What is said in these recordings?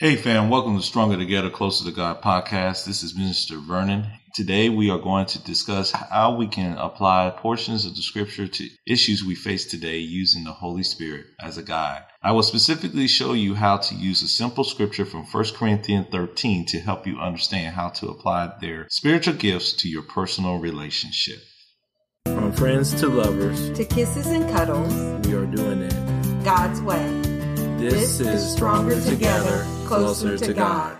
Hey fam, welcome to Stronger Together, Closer to God podcast. This is Minister Vernon. Today we are going to discuss how we can apply portions of the scripture to issues we face today using the Holy Spirit as a guide. I will specifically show you how to use a simple scripture from 1 Corinthians 13 to help you understand how to apply their spiritual gifts to your personal relationship. From friends to lovers, to kisses and cuddles, we are doing it God's way. This, is Stronger Together, Closer to God.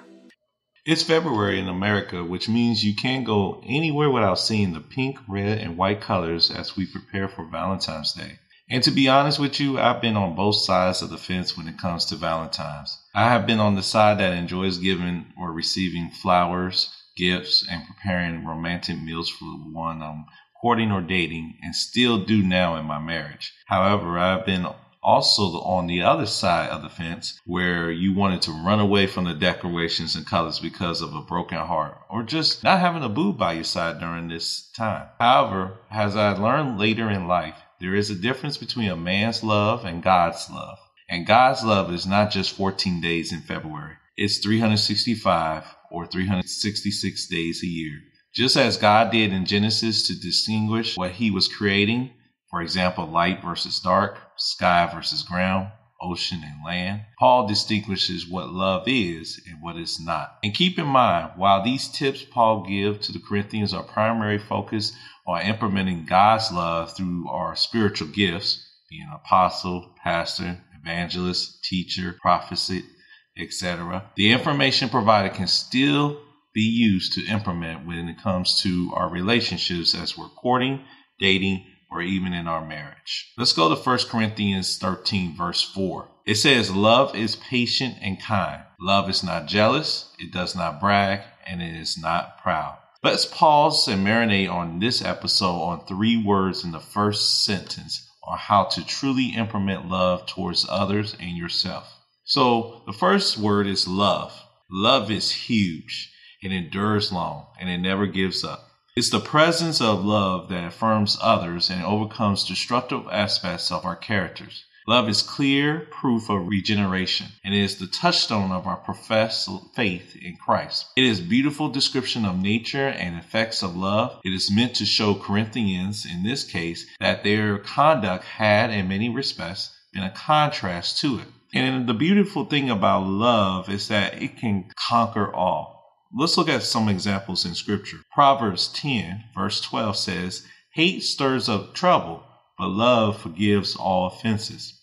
It's February in America, which means you can't go anywhere without seeing the pink, red, and white colors as we prepare for Valentine's Day. And to be honest with you, I've been on both sides of the fence when it comes to Valentine's. I have been on the side that enjoys giving or receiving flowers, gifts, and preparing romantic meals for the one I'm courting or dating, and still do now in my marriage. However, I've been also on the other side of the fence where you wanted to run away from the decorations and colors because of a broken heart or just not having a boo by your side during this time. However, as I learned later in life, there is a difference between a man's love and God's love. And God's love is not just 14 days in February. It's 365 or 366 days a year. Just as God did in Genesis to distinguish what he was creating for example, light versus dark, sky versus ground, ocean and land. Paul distinguishes what love is and what is not. And keep in mind, while these tips Paul gives to the Corinthians are primary focus on implementing God's love through our spiritual gifts, being apostle, pastor, evangelist, teacher, prophet, etc., the information provided can still be used to implement when it comes to our relationships as we're courting, dating, or even in our marriage. Let's go to 1 Corinthians 13, verse 4. It says, Love is patient and kind. Love is not jealous, it does not brag, and it is not proud. Let's pause and marinate on this episode on three words in the first sentence on how to truly implement love towards others and yourself. So, the first word is love. Love is huge. It endures long and it never gives up. It's the presence of love that affirms others and overcomes destructive aspects of our characters. Love is clear proof of regeneration and is the touchstone of our professed faith in Christ. It is beautiful description of nature and effects of love. It is meant to show Corinthians, in this case, that their conduct had, in many respects, been a contrast to it. And the beautiful thing about love is that it can conquer all. Let's look at some examples in scripture. Proverbs 10, verse 12 says, Hate stirs up trouble, but love forgives all offenses.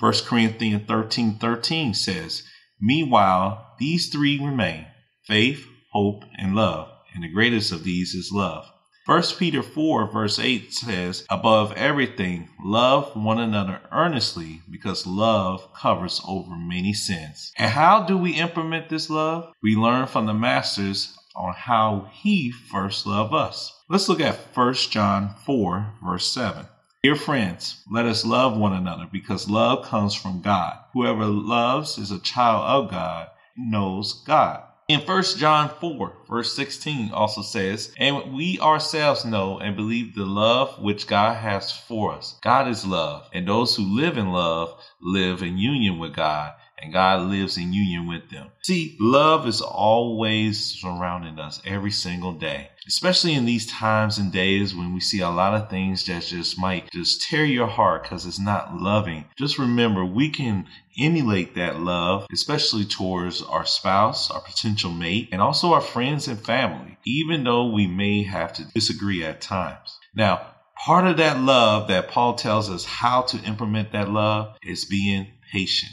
1 Corinthians 13, 13 says, Meanwhile, these three remain faith, hope, and love, and the greatest of these is love. 1 Peter 4, verse 8 says, Above everything, love one another earnestly, because love covers over many sins. And how do we implement this love? We learn from the masters on how he first loved us. Let's look at 1 John 4, verse 7. Dear friends, let us love one another because love comes from God. Whoever loves is a child of God, knows God. In 1 John 4, verse 16 also says, And we ourselves know and believe the love which God has for us. God is love, and those who live in love live in union with God, and God lives in union with them. See, love is always surrounding us every single day, especially in these times and days when we see a lot of things that just might just tear your heart because it's not loving. Just remember, we can emulate that love, especially towards our spouse, our potential mate, and also our friends and family, even though we may have to disagree at times. Now, part of that love that Paul tells us how to implement that love is being patient.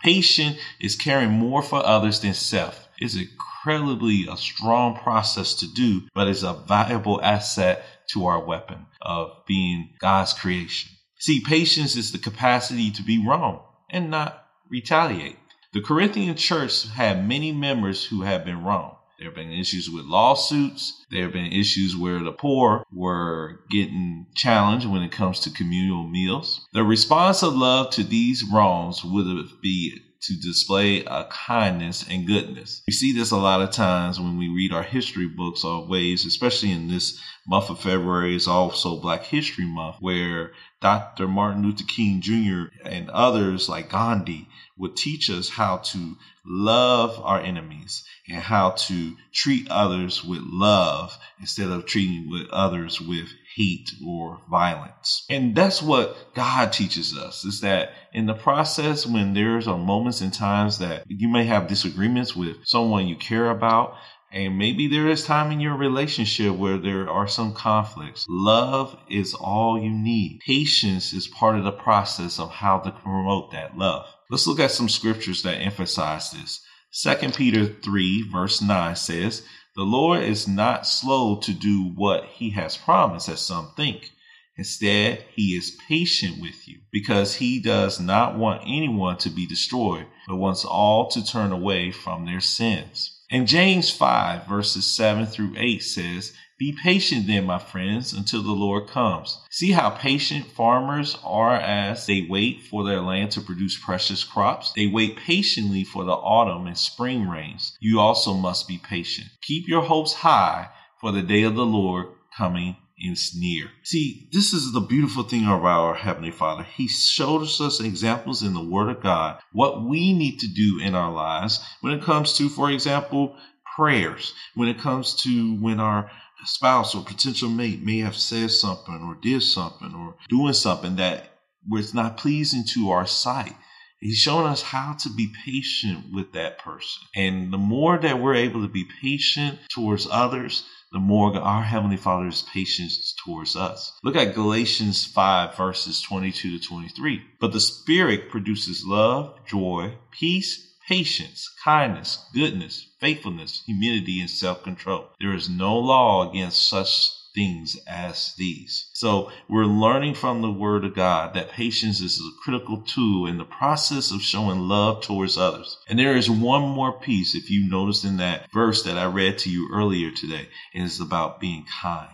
Patient is caring more for others than self. It's incredibly a strong process to do, but is a valuable asset to our weapon of being God's creation. See, patience is the capacity to be wrong and not retaliate. The Corinthian church had many members who had been wrong. There have been issues with lawsuits. There have been issues where the poor were getting challenged when it comes to communal meals. The response of love to these wrongs would be to display a kindness and goodness. We see this a lot of times when we read our history books or ways, especially in this month of February is also Black History Month, where Dr. Martin Luther King Jr. and others like Gandhi would teach us how to love our enemies and how to treat others with love instead of treating with others with hate or violence. And that's what God teaches us is that in the process, when there's a moments and times that you may have disagreements with someone you care about, and maybe there is time in your relationship where there are some conflicts. Love is all you need. Patience is part of the process of how to promote that love. Let's look at some scriptures that emphasize this. 2 Peter 3 verse 9 says, The Lord is not slow to do what he has promised, as some think. Instead, he is patient with you because he does not want anyone to be destroyed, but wants all to turn away from their sins. And James 5 verses 7 through 8 says, Be patient then, my friends, until the Lord comes. See how patient farmers are as they wait for their land to produce precious crops. They wait patiently for the autumn and spring rains. You also must be patient. Keep your hopes high for the day of the Lord coming is near. See, this is the beautiful thing about our Heavenly Father. He shows us examples in the Word of God, what we need to do in our lives when it comes to, for example, prayers, when it comes to when our spouse or potential mate may have said something or did something or doing something that was not pleasing to our sight. He's showing us how to be patient with that person. And the more that we're able to be patient towards others, the more our Heavenly Father's patience towards us. Look at Galatians 5, verses 22 to 23. But the Spirit produces love, joy, peace, patience, kindness, goodness, faithfulness, humility, and self control. There is no law against such things as these. So we're learning from the word of God that patience is a critical tool in the process of showing love towards others. And there is one more piece, if you noticed in that verse that I read to you earlier today, and it's about being kind.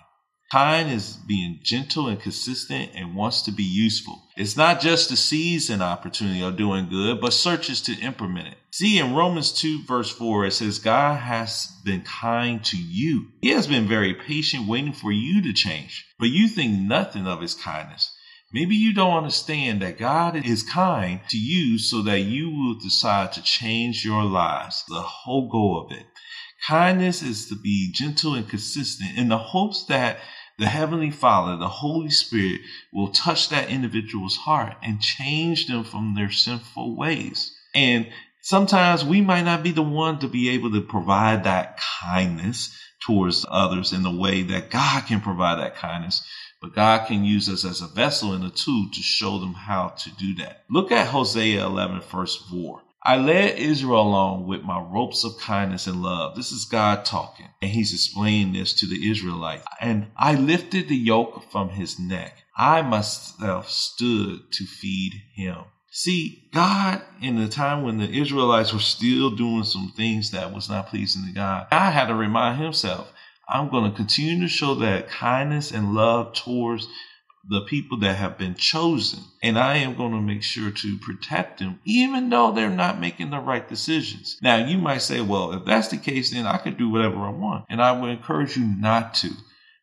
Kind is being gentle and consistent and wants to be useful. It's not just to seize an opportunity of doing good, but searches to implement it. See, in Romans 2, verse 4, it says, God has been kind to you. He has been very patient, waiting for you to change, but you think nothing of his kindness. Maybe you don't understand that God is kind to you so that you will decide to change your lives, the whole goal of it. Kindness is to be gentle and consistent in the hopes that the Heavenly Father, the Holy Spirit, will touch that individual's heart and change them from their sinful ways. And sometimes we might not be the one to be able to provide that kindness towards others in the way that God can provide that kindness. But God can use us as a vessel and a tool to show them how to do that. Look at Hosea 11, verse 4. I led Israel along with my ropes of kindness and love. This is God talking, and He's explaining this to the Israelites. And I lifted the yoke from his neck. I myself stood to feed him. See, God, in the time when the Israelites were still doing some things that was not pleasing to God, God had to remind Himself, I'm going to continue to show that kindness and love towards the people that have been chosen. And I am going to make sure to protect them, even though they're not making the right decisions. Now, you might say, well, if that's the case, then I could do whatever I want. And I would encourage you not to.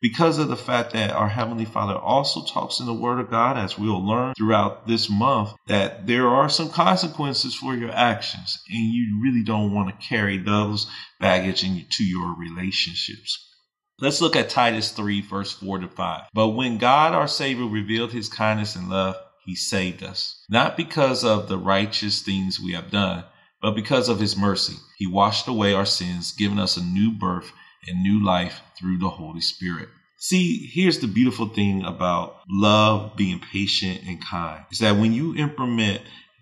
Because of the fact that our Heavenly Father also talks in the Word of God, as we'll learn throughout this month, that there are some consequences for your actions, and you really don't want to carry those baggage into your relationships. Let's look at Titus 3, verse 4 to 5. But when God our Savior revealed his kindness and love, he saved us, not because of the righteous things we have done, but because of his mercy. He washed away our sins, giving us a new birth and new life through the Holy Spirit. See, here's the beautiful thing about love, being patient and kind is that when you implement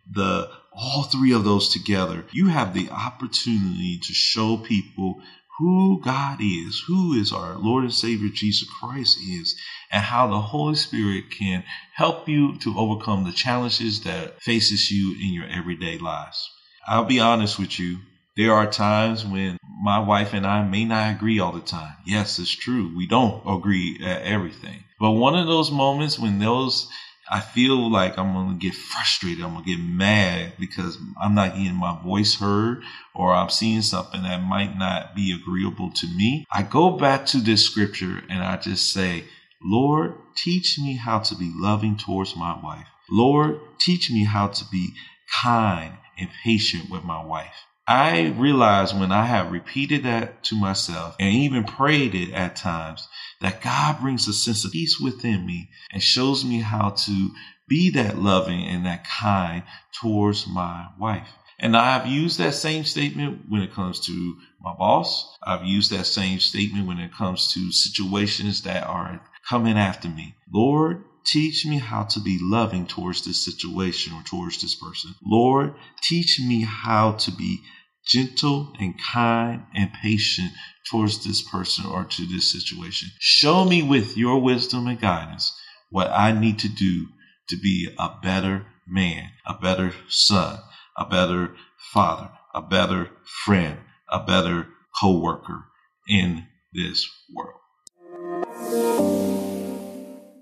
the all three of those together, you have the opportunity to show people who God is, who is our Lord and Savior Jesus Christ is, and how the Holy Spirit can help you to overcome the challenges that faces you in your everyday lives. I'll be honest with you. There are times when my wife and I may not agree all the time. Yes, it's true. We don't agree at everything. But one of those moments when those I feel like I'm to get frustrated. I'm to get mad because I'm not getting my voice heard or I'm seeing something that might not be agreeable to me. I go back to this scripture and I just say, Lord, teach me how to be loving towards my wife. Lord, teach me how to be kind and patient with my wife. I realize when I have repeated that to myself and even prayed it at times that God brings a sense of peace within me and shows me how to be that loving and that kind towards my wife. And I've used that same statement when it comes to my boss. I've used that same statement when it comes to situations that are coming after me. Lord, teach me how to be loving towards this situation or towards this person. Lord, teach me how to be gentle and kind and patient towards this person or to this situation. Show me with your wisdom and guidance what I need to do to be a better man, a better son, a better father, a better friend, a better co-worker in this world.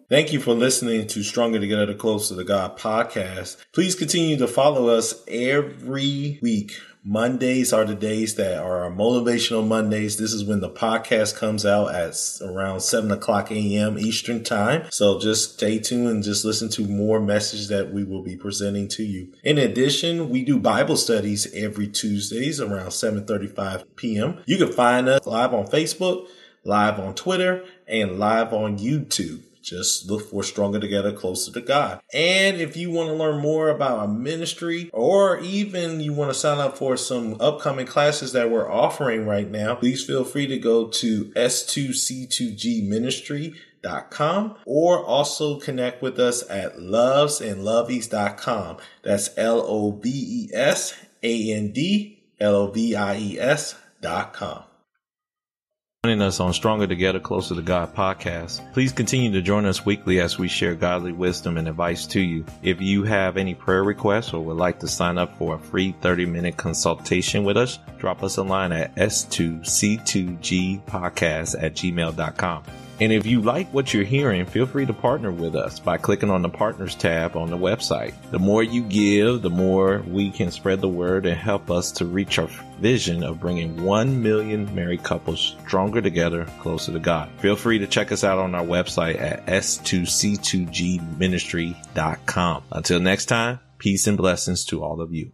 Thank you for listening to Stronger Together Closer to God podcast. Please continue to follow us every week. Mondays are the days that are our motivational Mondays. This is when the podcast comes out at around 7 o'clock a.m. Eastern time. So just stay tuned and just listen to more messages that we will be presenting to you. In addition, we do Bible studies every Tuesdays around 7.35 p.m. You can find us live on Facebook, live on Twitter, and live on YouTube. Just look for Stronger Together, Closer to God. And if you want to learn more about our ministry or even you want to sign up for some upcoming classes that we're offering right now, please feel free to go to S2C2G Ministry com or also connect with us at lovesandlovies.com. That's L O V E S A N D L O V I E S dot com joining us on Stronger Together, Closer to God podcast. Please continue to join us weekly as we share godly wisdom and advice to you. If you have any prayer requests or would like to sign up for a free 30 minute consultation with us, drop us a line at s2c2gpodcast at gmail.com. And if you like what you're hearing, feel free to partner with us by clicking on the partners tab on the website. The more you give, the more we can spread the word and help us to reach our vision of bringing 1 million married couples stronger together, closer to God. Feel free to check us out on our website at s2c2gministry.com. Until next time, peace and blessings to all of you.